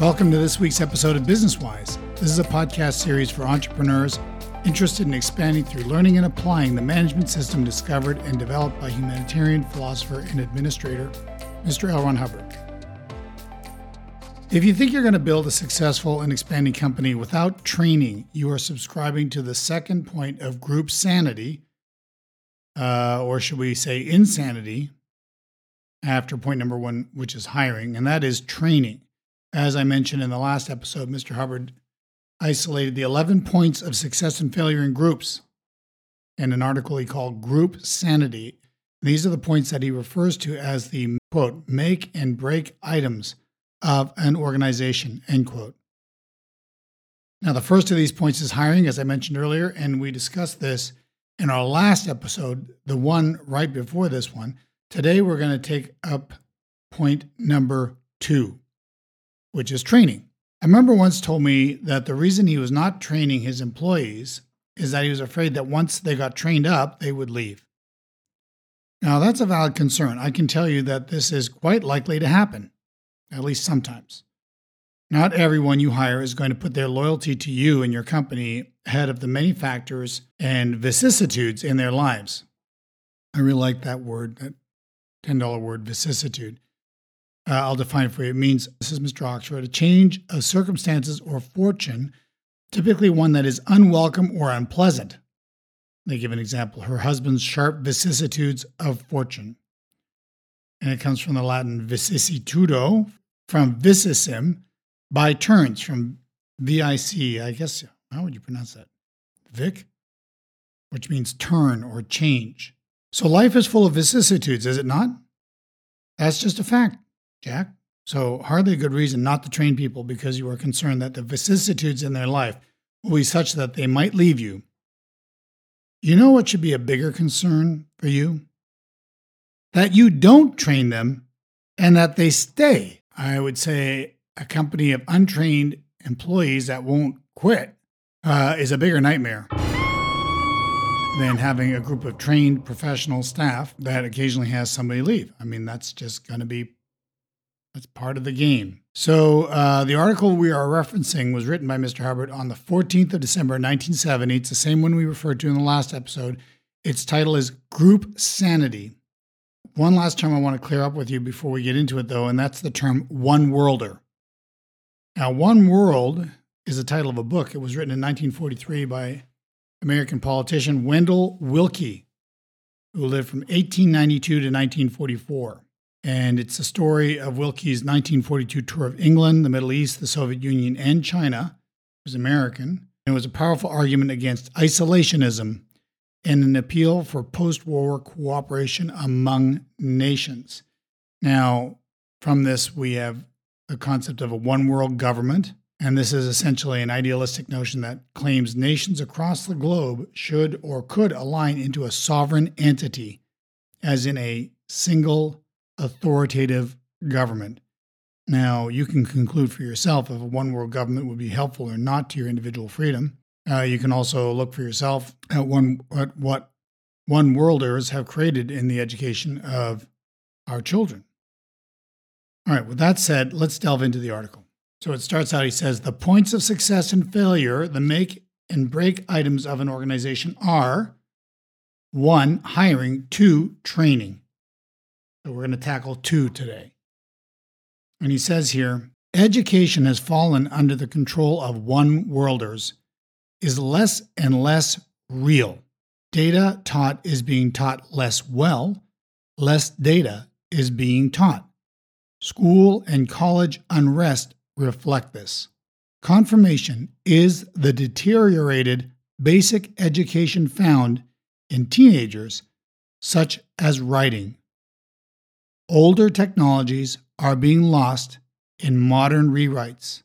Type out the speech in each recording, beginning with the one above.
Welcome to this week's episode of Business Wise. This is a podcast series for entrepreneurs interested in expanding through learning and applying the management system discovered and developed by humanitarian philosopher and administrator, Mr. L. Ron Hubbard. If you think you're going to build a successful and expanding company without training, you are subscribing to the second point of group sanity, uh, or should we say insanity, after point number one, which is hiring, and that is training. As I mentioned in the last episode, Mr. Hubbard isolated the 11 points of success and failure in groups in an article he called Group Sanity. These are the points that he refers to as the quote, make and break items of an organization, end quote. Now, the first of these points is hiring, as I mentioned earlier, and we discussed this in our last episode, the one right before this one. Today, we're going to take up point number two, which is training. A member once told me that the reason he was not training his employees is that he was afraid that once they got trained up, they would leave. Now, that's a valid concern. I can tell you that this is quite likely to happen, at least sometimes. Not everyone you hire is going to put their loyalty to you and your company ahead of the many factors and vicissitudes in their lives. I really like that word, that $10 word, vicissitude. Uh, I'll define for you. It means, this is Mr. Oxford, a change of circumstances or fortune, typically one that is unwelcome or unpleasant. They give an example her husband's sharp vicissitudes of fortune. And it comes from the Latin vicissitudo, from vicissim, by turns, from V I C. I guess, how would you pronounce that? Vic? Which means turn or change. So life is full of vicissitudes, is it not? That's just a fact. Jack. So, hardly a good reason not to train people because you are concerned that the vicissitudes in their life will be such that they might leave you. You know what should be a bigger concern for you? That you don't train them and that they stay. I would say a company of untrained employees that won't quit uh, is a bigger nightmare than having a group of trained professional staff that occasionally has somebody leave. I mean, that's just going to be that's part of the game. So, uh, the article we are referencing was written by Mr. Hubbard on the 14th of December, 1970. It's the same one we referred to in the last episode. Its title is Group Sanity. One last term I want to clear up with you before we get into it, though, and that's the term one worlder. Now, One World is the title of a book. It was written in 1943 by American politician Wendell Willkie, who lived from 1892 to 1944. And it's a story of Willkie's 1942 tour of England, the Middle East, the Soviet Union, and China. He was American. And It was a powerful argument against isolationism and an appeal for post war cooperation among nations. Now, from this, we have the concept of a one world government. And this is essentially an idealistic notion that claims nations across the globe should or could align into a sovereign entity, as in a single authoritative government. Now, you can conclude for yourself if a one world government would be helpful or not to your individual freedom. Uh, you can also look for yourself at, one, at what one worlders have created in the education of our children. All right, with that said, let's delve into the article. So it starts out, he says, the points of success and failure, the make and break items of an organization are one, hiring, two, training. So we're going to tackle two today. And he says here education has fallen under the control of one worlders, is less and less real. Data taught is being taught less well, less data is being taught. School and college unrest reflect this. Confirmation is the deteriorated basic education found in teenagers, such as writing, Older technologies are being lost in modern rewrites.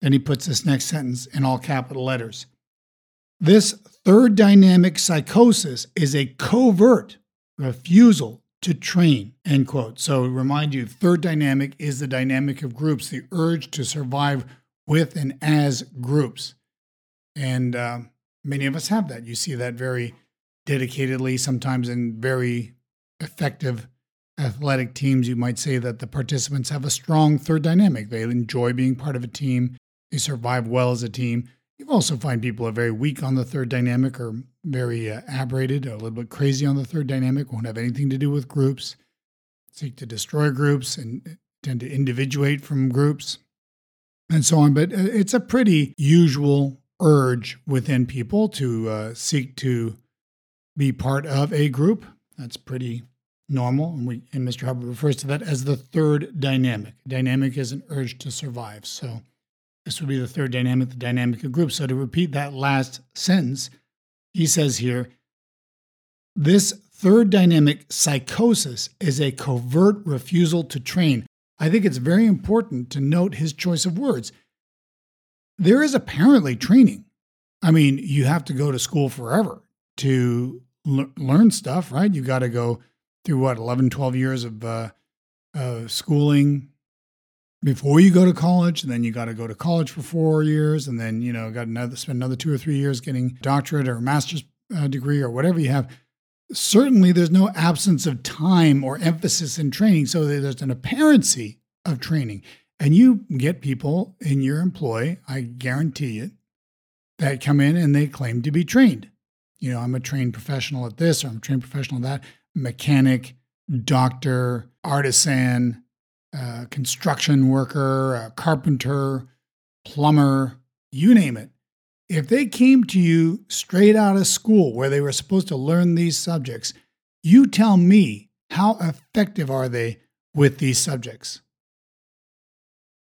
Then he puts this next sentence in all capital letters. This third dynamic psychosis is a covert refusal to train, end quote. So remind you, third dynamic is the dynamic of groups, the urge to survive with and as groups. And uh, many of us have that. You see that very dedicatedly, sometimes in very effective athletic teams, you might say that the participants have a strong third dynamic. They enjoy being part of a team, they survive well as a team. You also find people are very weak on the third dynamic or very uh, aberrated, a little bit crazy on the third dynamic, won't have anything to do with groups, seek to destroy groups and tend to individuate from groups and so on. But uh, it's a pretty usual urge within people to uh, seek to be part of a group. That's pretty normal. And, we, and Mr. Hubbard refers to that as the third dynamic. Dynamic is an urge to survive. So this would be the third dynamic, the dynamic of groups. So to repeat that last sentence, he says here this third dynamic psychosis is a covert refusal to train. I think it's very important to note his choice of words. There is apparently training. I mean, you have to go to school forever to l- learn stuff, right? You got to go through what, 11, 12 years of uh, uh, schooling before you go to college. And then you got to go to college for four years. And then, you know, got another, spend another two or three years getting doctorate or master's uh, degree or whatever you have. Certainly, there's no absence of time or emphasis in training. So there's an apparency of training. And you get people in your employ, I guarantee it, that come in and they claim to be trained. You know, I'm a trained professional at this or I'm a trained professional at that, mechanic, doctor, artisan, uh, construction worker, carpenter, plumber, you name it. If they came to you straight out of school where they were supposed to learn these subjects, you tell me how effective are they with these subjects?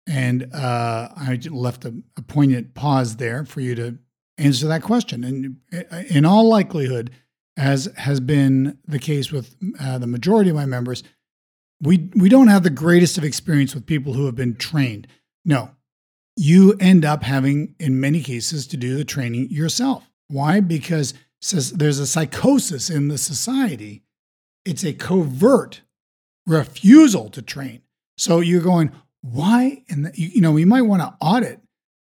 And uh, I left a, a poignant pause there for you to answer that question. And uh, in all likelihood, as has been the case with uh, the majority of my members, we we don't have the greatest of experience with people who have been trained. No, you end up having, in many cases, to do the training yourself. Why? Because there's a psychosis in the society. It's a covert refusal to train. So you're going, why? And you know, we might want to audit,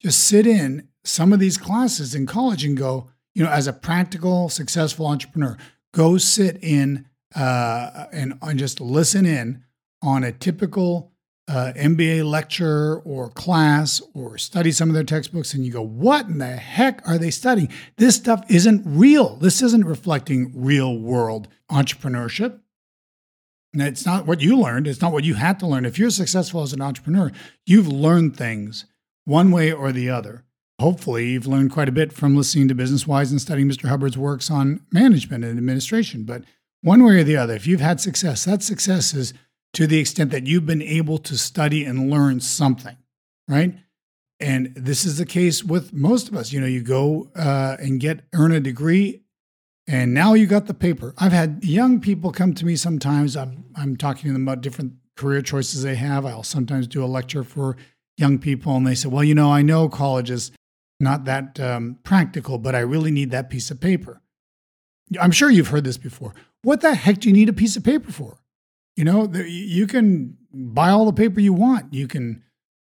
just sit in some of these classes in college and go, you know, as a practical, successful entrepreneur, go sit in uh, and, and just listen in on a typical uh, MBA lecture or class or study some of their textbooks and you go, what in the heck are they studying? This stuff isn't real. This isn't reflecting real world entrepreneurship. And it's not what you learned. It's not what you had to learn. If you're successful as an entrepreneur, you've learned things one way or the other. Hopefully, you've learned quite a bit from listening to Business Wise and studying Mr. Hubbard's works on management and administration. But one way or the other, if you've had success, that success is to the extent that you've been able to study and learn something, right? And this is the case with most of us. You know, you go uh, and get earn a degree, and now you got the paper. I've had young people come to me sometimes. I'm I'm talking to them about different career choices they have. I'll sometimes do a lecture for young people, and they say, "Well, you know, I know college is not that um, practical, but I really need that piece of paper. I'm sure you've heard this before. What the heck do you need a piece of paper for? You know, you can buy all the paper you want. You can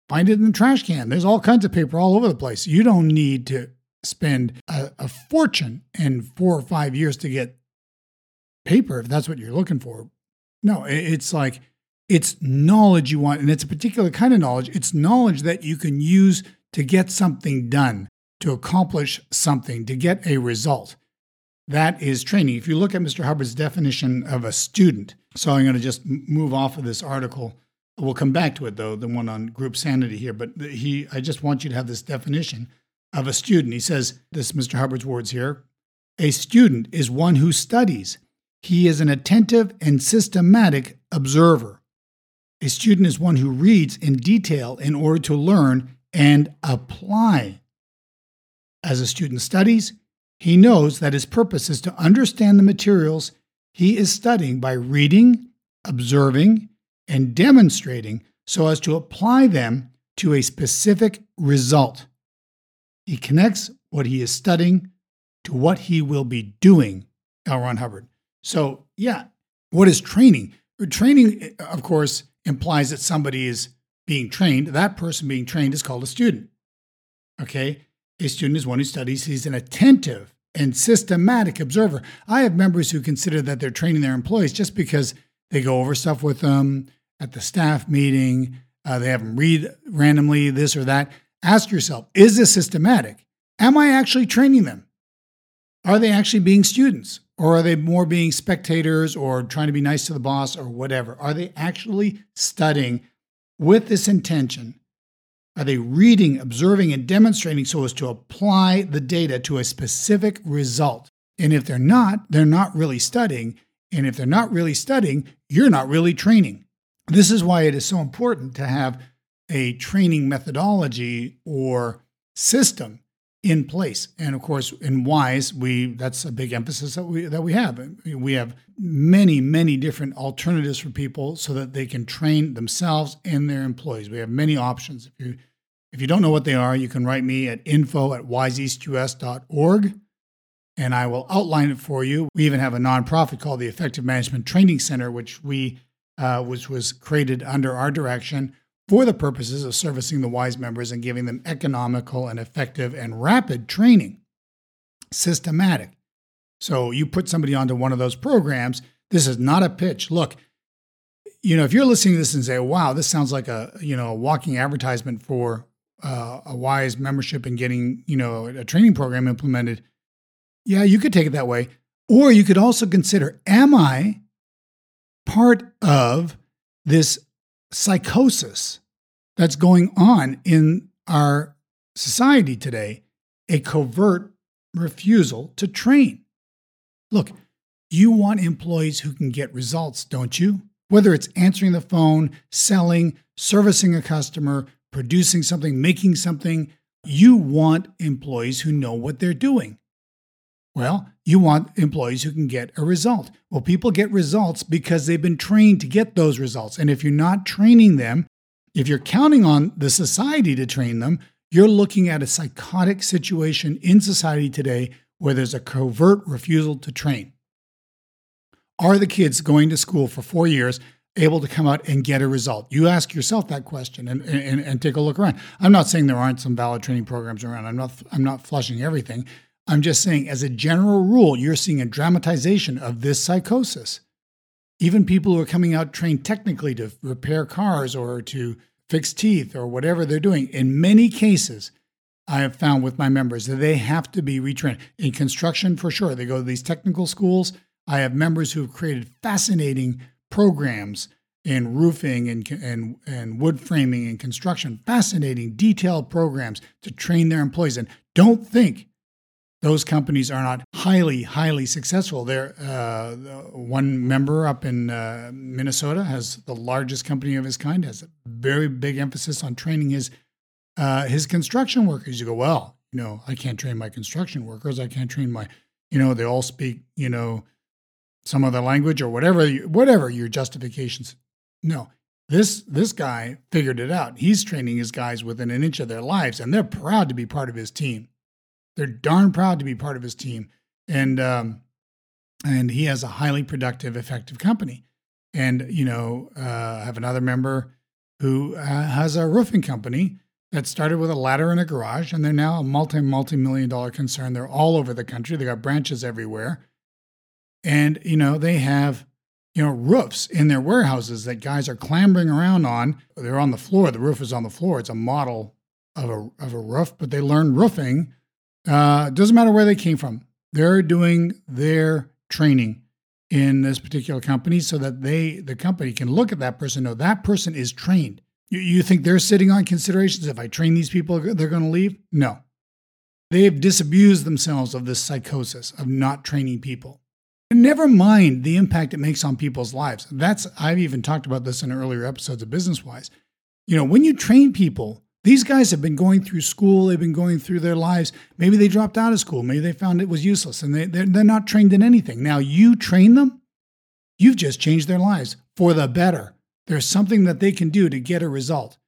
find it in the trash can. There's all kinds of paper all over the place. You don't need to spend a, a fortune in four or five years to get paper if that's what you're looking for. No, it's like it's knowledge you want, and it's a particular kind of knowledge. It's knowledge that you can use to get something done, to accomplish something, to get a result. That is training. If you look at Mr. Hubbard's definition of a student, so I'm going to just move off of this article. We'll come back to it though, the one on group sanity here. But he, I just want you to have this definition of a student. He says, this is Mr. Hubbard's words here. A student is one who studies. He is an attentive and systematic observer. A student is one who reads in detail in order to learn and apply. As a student studies, he knows that his purpose is to understand the materials he is studying by reading, observing, and demonstrating so as to apply them to a specific result. He connects what he is studying to what he will be doing, L. Ron Hubbard. So, yeah, what is training? Training, eh, of course, implies that somebody is being trained, that person being trained is called a student. Okay? A student is one who studies, he's an attentive and systematic observer. I have members who consider that they're training their employees just because They go over stuff with them at the staff meeting. Uh, they have them read randomly this or that. Ask yourself is this systematic? Am I actually training them? Are they actually being students? Or are they more being spectators or trying to be nice to the boss or whatever? Are they actually studying with this intention? Are they reading, observing, and demonstrating so as to apply the data to a specific result? And if they're not, they're not really studying. And if they're not really studying, you're not really training. This is why it is so important to have a training methodology or system in place. And of course, in WISE, we that's a big emphasis that we that we have. We have many, many different alternatives for people so that they can train themselves and their employees. We have many options. If you if you don't know what they are, you can write me at info at wiseeastus.org and I will outline it for you. We even have a nonprofit called the Effective Management Training Center, which we uh, which was created under our direction for the purposes of servicing the WISE members and giving them economical and effective and rapid training. Systematic. So you put somebody onto one of those programs. This is not a pitch. Look, you know, if you're listening to this and say, "Wow, this sounds like a you know a walking advertisement for uh, a WISE membership and getting you know a training program implemented," yeah, you could take it that way. Or you could also consider, "Am I part of this psychosis that's going on in our society today a covert refusal to train. Look, you want employees who can get results, don't you? Whether it's answering the phone, selling, servicing a customer, producing something, making something, you want employees who know what they're doing. Well, you want employees who can get a result. Well, people get results because they've been trained to get those results. And if you're not training them, if you're counting on the society to train them, you're looking at a psychotic situation in society today where there's a covert refusal to train. Are the kids going to school for four years able to come out and get a result? You ask yourself that question and, and, and take a look around. I'm not saying there aren't some valid training programs around. I'm not I'm not flushing everything. I'm just saying, as a general rule, you're seeing a dramatization of this psychosis. Even people who are coming out trained technically to repair cars or to fix teeth or whatever they're doing, in many cases, I have found with my members that they have to be retrained. In construction, for sure, they go to these technical schools. I have members who have created fascinating programs in roofing and, and, and wood framing and construction, fascinating, detailed programs to train their employees. And don't think those companies are not highly, highly successful. There, uh, one member up in uh, Minnesota has the largest company of his kind, has a very big emphasis on training his uh, his construction workers. You go, well, you know, I can't train my construction workers. I can't train my, you know, they all speak, you know, some other language or whatever, whatever your justifications. No, this this guy figured it out. He's training his guys within an inch of their lives, and they're proud to be part of his team. They're darn proud to be part of his team, and um, and he has a highly productive, effective company. And you know, uh, I have another member who uh, has a roofing company that started with a ladder in a garage, and they're now a multi multi million dollar concern. They're all over the country. They got branches everywhere, and you know they have you know roofs in their warehouses that guys are clambering around on. They're on the floor. The roof is on the floor. It's a model of a of a roof, but they learn roofing uh, doesn't matter where they came from. They're doing their training in this particular company so that they, the company, can look at that person, know that person is trained. You, you think they're sitting on considerations? If I train these people, they're going to leave? No. They've disabused themselves of this psychosis of not training people. And never mind the impact it makes on people's lives. That's I've even talked about this in earlier episodes of Business Wise. You know, when you train people, these guys have been going through school, they've been going through their lives. Maybe they dropped out of school, maybe they found it was useless and they, they're, they're not trained in anything. Now you train them, you've just changed their lives for the better. There's something that they can do to get a result.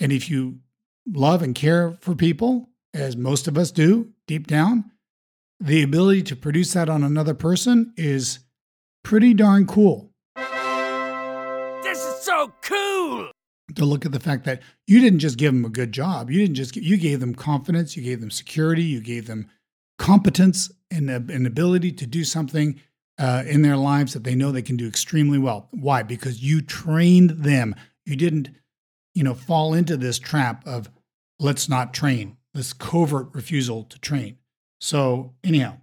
And if you love and care for people, as most of us do deep down, the ability to produce that on another person is pretty darn cool. This is so cool to look at the fact that you didn't just give them a good job. You didn't just you gave them confidence, you gave them security, you gave them competence and an ability to do something uh, in their lives that they know they can do extremely well. Why? Because you trained them. You didn't, you know, fall into this trap of let's not train, this covert refusal to train. So, anyhow,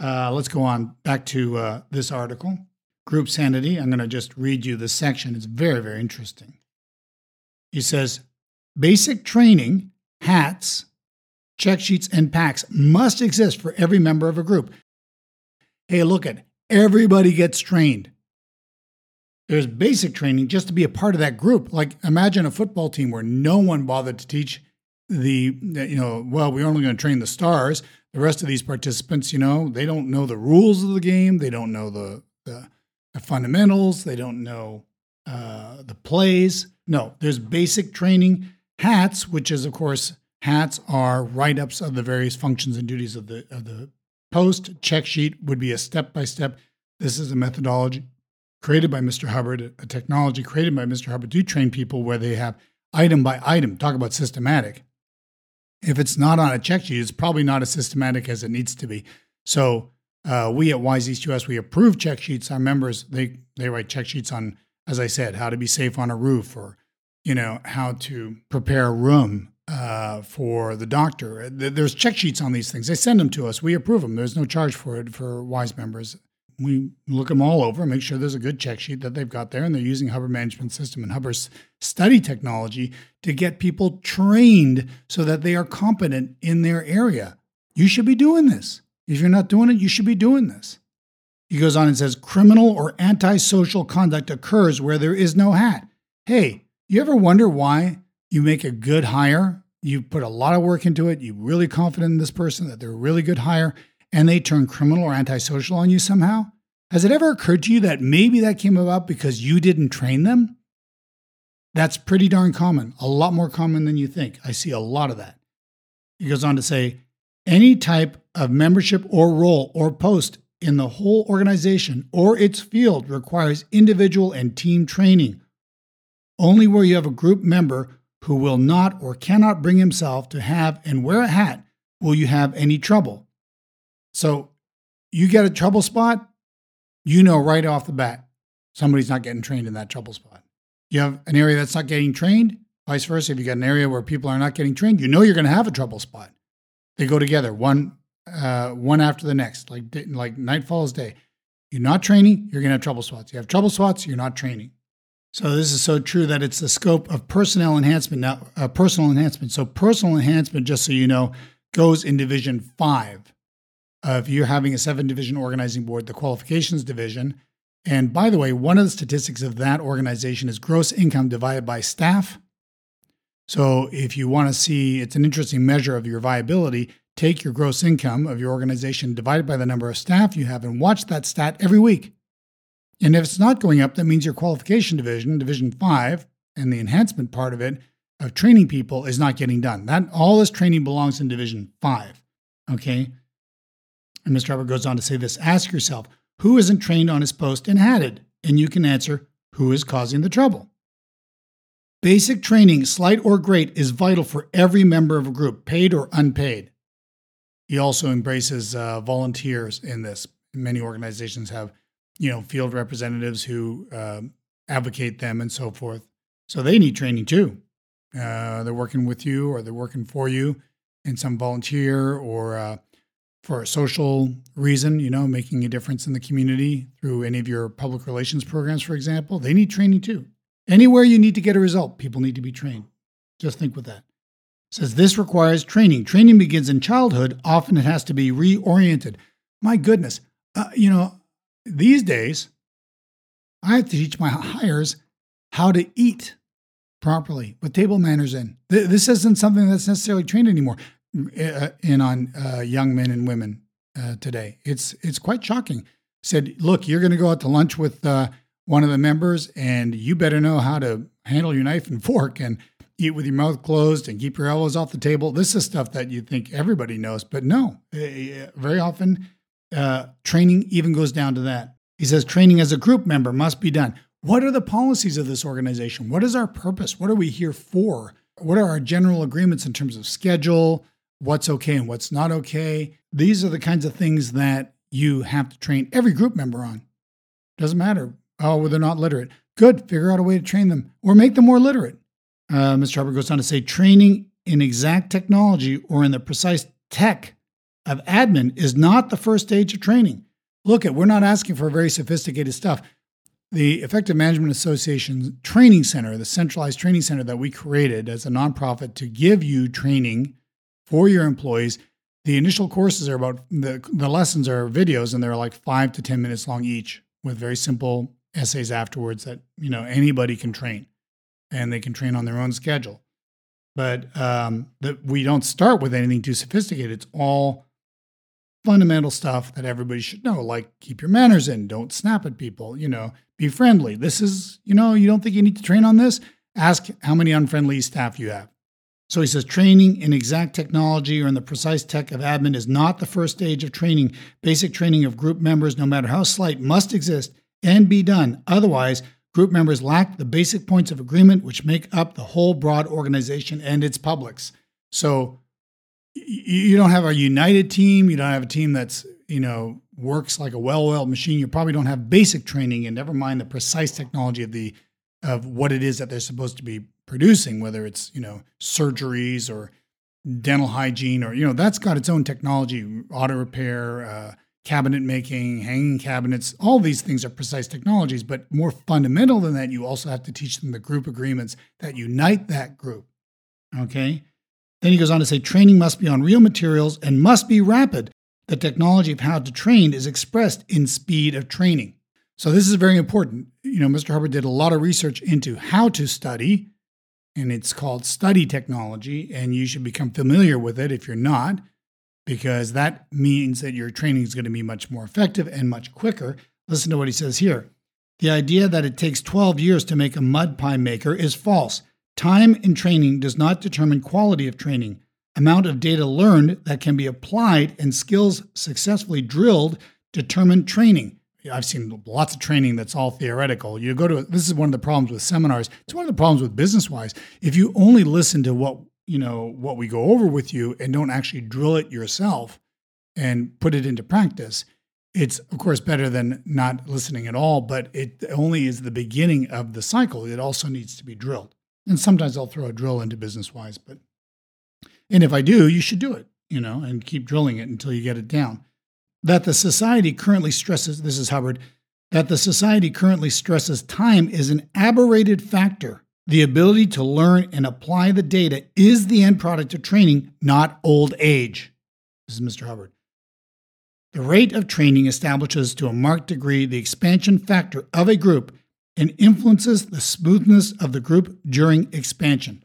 uh, let's go on back to uh, this article. Group sanity. I'm going to just read you this section. It's very, very interesting. He says basic training, hats, check sheets, and packs must exist for every member of a group. Hey, look at everybody gets trained. There's basic training just to be a part of that group. Like imagine a football team where no one bothered to teach the, you know, well, we're only going to train the stars. The rest of these participants, you know, they don't know the rules of the game. They don't know the, the, the fundamentals. They don't know uh, the plays. No, there's basic training. Hats, which is, of course, hats are write ups of the various functions and duties of the, of the post. Check sheet would be a step by step. This is a methodology created by Mr. Hubbard, a technology created by Mr. Hubbard to train people where they have item by item. Talk about systematic. If it's not on a check sheet, it's probably not as systematic as it needs to be. So uh, we at Wise East US we approve check sheets. Our members they they write check sheets on, as I said, how to be safe on a roof, or you know how to prepare a room uh, for the doctor. There's check sheets on these things. They send them to us. We approve them. There's no charge for it for Wise members we look them all over, make sure there's a good check sheet that they've got there, and they're using Hubbard Management System and Hubbard's study technology to get people trained so that they are competent in their area. You should be doing this. If you're not doing it, you should be doing this. He goes on and says criminal or antisocial conduct occurs where there is no hat. Hey, you ever wonder why you make a good hire? You put a lot of work into it. You're really confident in this person that they're a really good hire and they turn criminal or antisocial on you somehow? Has it ever occurred to you that maybe that came about because you didn't train them? That's pretty darn common, a lot more common than you think. I see a lot of that. He goes on to say any type of membership or role or post in the whole organization or its field requires individual and team training. Only where you have a group member who will not or cannot bring himself to have and wear a hat will you have any trouble. So you get a trouble spot, you know right off the bat somebody's not getting trained in that trouble spot. You have an area that's not getting trained, vice versa. If you got an area where people are not getting trained, you know you're going to have a trouble spot. They go together, one uh, one after the next, like like night follows day. You're not training, you're to have trouble spots. You have trouble spots, you're not training. So this is so true that it's the scope of personnel enhancement now. Uh, personal enhancement. So personal enhancement, just so you know, goes in Division Five if you're having a seven division organizing board, the qualifications division. And by the way, one of the statistics of that organization is gross income divided by staff. So if you want to see, it's an interesting measure of your viability. Take your gross income of your organization divided by the number of staff you have and watch that stat every week. And if it's not going up, that means your qualification division, division five, and the enhancement part of it of training people is not getting done. That all this training belongs in division five. Okay. And Mr. Hubbard goes on to say this ask yourself, who isn't trained on his post and had it? And you can answer, who is causing the trouble? Basic training, slight or great, is vital for every member of a group, paid or unpaid. He also embraces uh, volunteers in this. Many organizations have, you know, field representatives who uh, advocate them and so forth. So they need training too. Uh, they're working with you or they're working for you in some volunteer or uh, for a social reason, you know, making a difference in the community through any of your public relations programs, for example, they need training too. Anywhere you need to get a result, people need to be trained. Just think with that. Says this requires training. Training begins in childhood. Often it has to be reoriented. My goodness, uh, you know, these days, I have to teach my hires how to eat properly with table manners in. This isn't something that's necessarily trained anymore. Uh, in on uh, young men and women uh, today. It's it's quite shocking. Said, look, you're going to go out to lunch with uh, one of the members, and you better know how to handle your knife and fork and eat with your mouth closed and keep your elbows off the table. This is stuff that you think everybody knows, but no. Uh, very often, uh, training even goes down to that. He says training as a group member must be done. What are the policies of this organization? What is our purpose? What are we here for? What are our general agreements in terms of schedule, what's okay and what's not okay. These are the kinds of things that you have to train every group member on. Doesn't matter. Oh, well, they're not literate. Good. Figure out a way to train them or make them more literate. Uh, Mr. Hubbard goes on to say training in exact technology or in the precise tech of admin is not the first stage of training. Look at, we're not asking for very sophisticated stuff. The Effective Management Association Training Center, the centralized training center that we created as a nonprofit to give you training for your employees. The initial courses are about the, the lessons are videos and they're like five to 10 minutes long each with very simple essays afterwards that, you know, anybody can train and they can train on their own schedule. But um, that we don't start with anything too sophisticated. It's all fundamental stuff that everybody should know, like keep your manners in, don't snap at people, you know, be friendly. This is, you know, you don't think you need to train on this? Ask how many unfriendly staff you have. So he says training in exact technology or in the precise tech of admin is not the first stage of training. Basic training of group members, no matter how slight, must exist and be done. Otherwise, group members lack the basic points of agreement which make up the whole broad organization and its publics. So you don't have a united team. You don't have a team that's you know works like a well-oiled machine. You probably don't have basic training, and never mind the precise technology of the of what it is that they're supposed to be producing, whether it's you know surgeries or dental hygiene or you know that's got its own technology, auto repair, uh, cabinet making, hanging cabinets. All these things are precise technologies, but more fundamental than that, you also have to teach them the group agreements that unite that group. Okay. Then he goes on to say training must be on real materials and must be rapid. The technology of how to train is expressed in speed of training. So this is very important. You know, Mr. Hubbard did a lot of research into how to study, and it's called study technology, and you should become familiar with it if you're not, because that means that your training is going to be much more effective and much quicker. Listen to what he says here. The idea that it takes 12 years to make a mud pie maker is false. Time in training does not determine quality of training. Amount of data learned that can be applied and skills successfully drilled determine training. I've seen lots of training that's all theoretical. You go to this is one of the problems with seminars. It's one of the problems with business wise. If you only listen to what you know what we go over with you and don't actually drill it yourself and put it into practice, it's of course better than not listening at all. But it only is the beginning of the cycle. It also needs to be drilled. And sometimes I'll throw a drill into business wise, but and if I do, you should do it, you know, and keep drilling it until you get it down. That the society currently stresses, this is Hubbard, that the society currently stresses time is an aberrated factor. The ability to learn and apply the data is the end product of training, not old age. This is Mr. Hubbard. The rate of training establishes to a marked degree the expansion factor of a group and influences the smoothness of the group during expansion.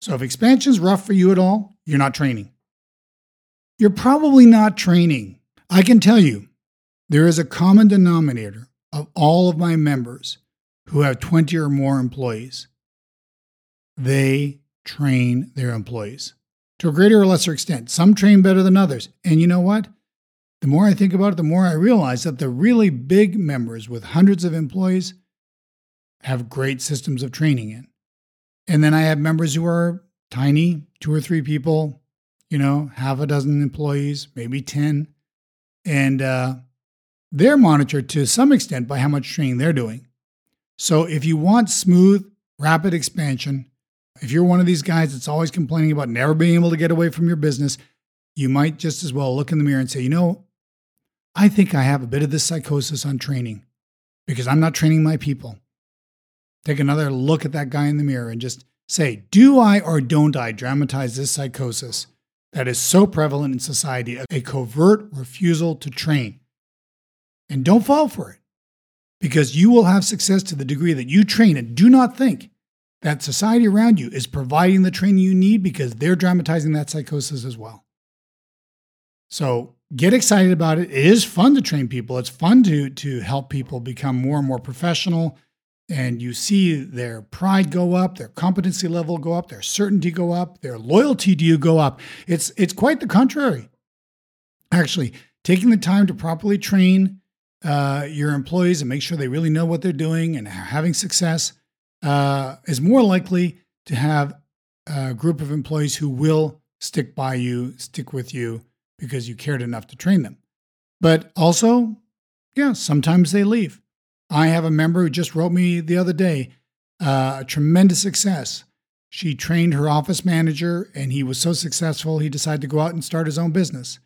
So, if expansion is rough for you at all, you're not training. You're probably not training. I can tell you, there is a common denominator of all of my members who have 20 or more employees. They train their employees to a greater or lesser extent. Some train better than others. And you know what? The more I think about it, the more I realize that the really big members with hundreds of employees have great systems of training in. And then I have members who are tiny, two or three people, you know, half a dozen employees, maybe 10. And uh, they're monitored to some extent by how much training they're doing. So if you want smooth, rapid expansion, if you're one of these guys that's always complaining about never being able to get away from your business, you might just as well look in the mirror and say, you know, I think I have a bit of this psychosis on training because I'm not training my people. Take another look at that guy in the mirror and just say, Do I or don't I dramatize this psychosis that is so prevalent in society, a covert refusal to train? And don't fall for it because you will have success to the degree that you train and do not think that society around you is providing the training you need because they're dramatizing that psychosis as well. So get excited about it. It is fun to train people. It's fun to to help people become more and more professional. And you see their pride go up, their competency level go up, their certainty go up, their loyalty to you go up. It's it's quite the contrary. Actually, taking the time to properly train uh, your employees and make sure they really know what they're doing and having success uh, is more likely to have a group of employees who will stick by you, stick with you, because you cared enough to train them. But also, yeah, sometimes they leave. I have a member who just wrote me the other day uh, a tremendous success. She trained her office manager, and he was so successful, he decided to go out and start his own business.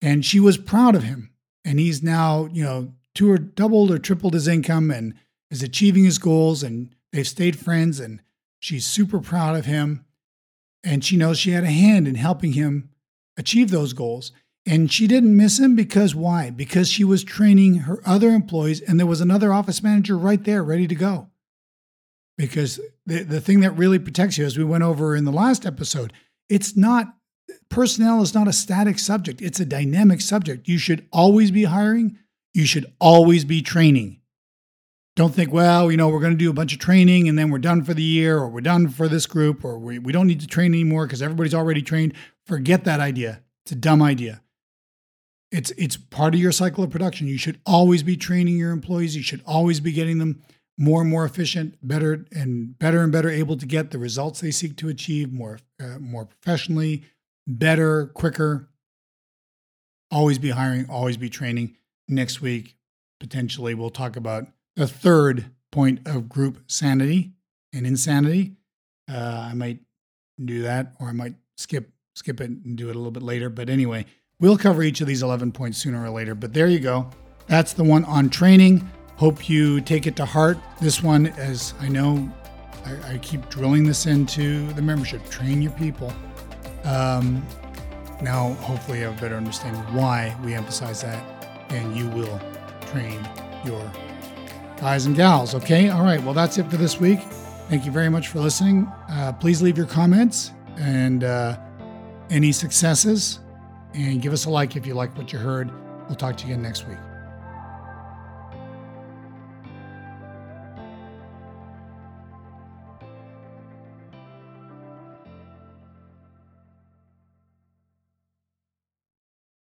And she was proud of him. And he's now, you know, two or doubled or tripled his income and is achieving his goals. And they've stayed friends. And she's super proud of him. And she knows she had a hand in helping him achieve those goals. And she didn't miss him because why? Because she was training her other employees, and there was another office manager right there ready to go because the, the thing that really protects you, as we went over in the last episode, it's not personnel is not a static subject, it's a dynamic subject. You should always be hiring, you should always be training. Don't think, well, you know, we're going to do a bunch of training and then we're done for the year or we're done for this group or we, we don't need to train anymore because everybody's already trained. Forget that idea. It's a dumb idea. It's it's part of your cycle of production. You should always be training your employees. You should always be getting them more and more efficient, better and better and better able to get the results they seek to achieve more uh, more professionally, better, quicker. Always be hiring, always be training. Next week, potentially, we'll talk about the third point of group sanity and insanity. Uh, I might do that, or I might skip skip it and do it a little bit later. But anyway, we'll cover each of these 11 points sooner or later. But there you go. That's the one on training. Hope you take it to heart. This one, as I know, I, I keep drilling this into the membership train your people. Um, now, hopefully, you have a better understanding why we emphasize that, and you will train your guys and gals. Okay. All right. Well, that's it for this week. Thank you very much for listening. Uh, please leave your comments and uh, any successes, and give us a like if you like what you heard. We'll talk to you again next week.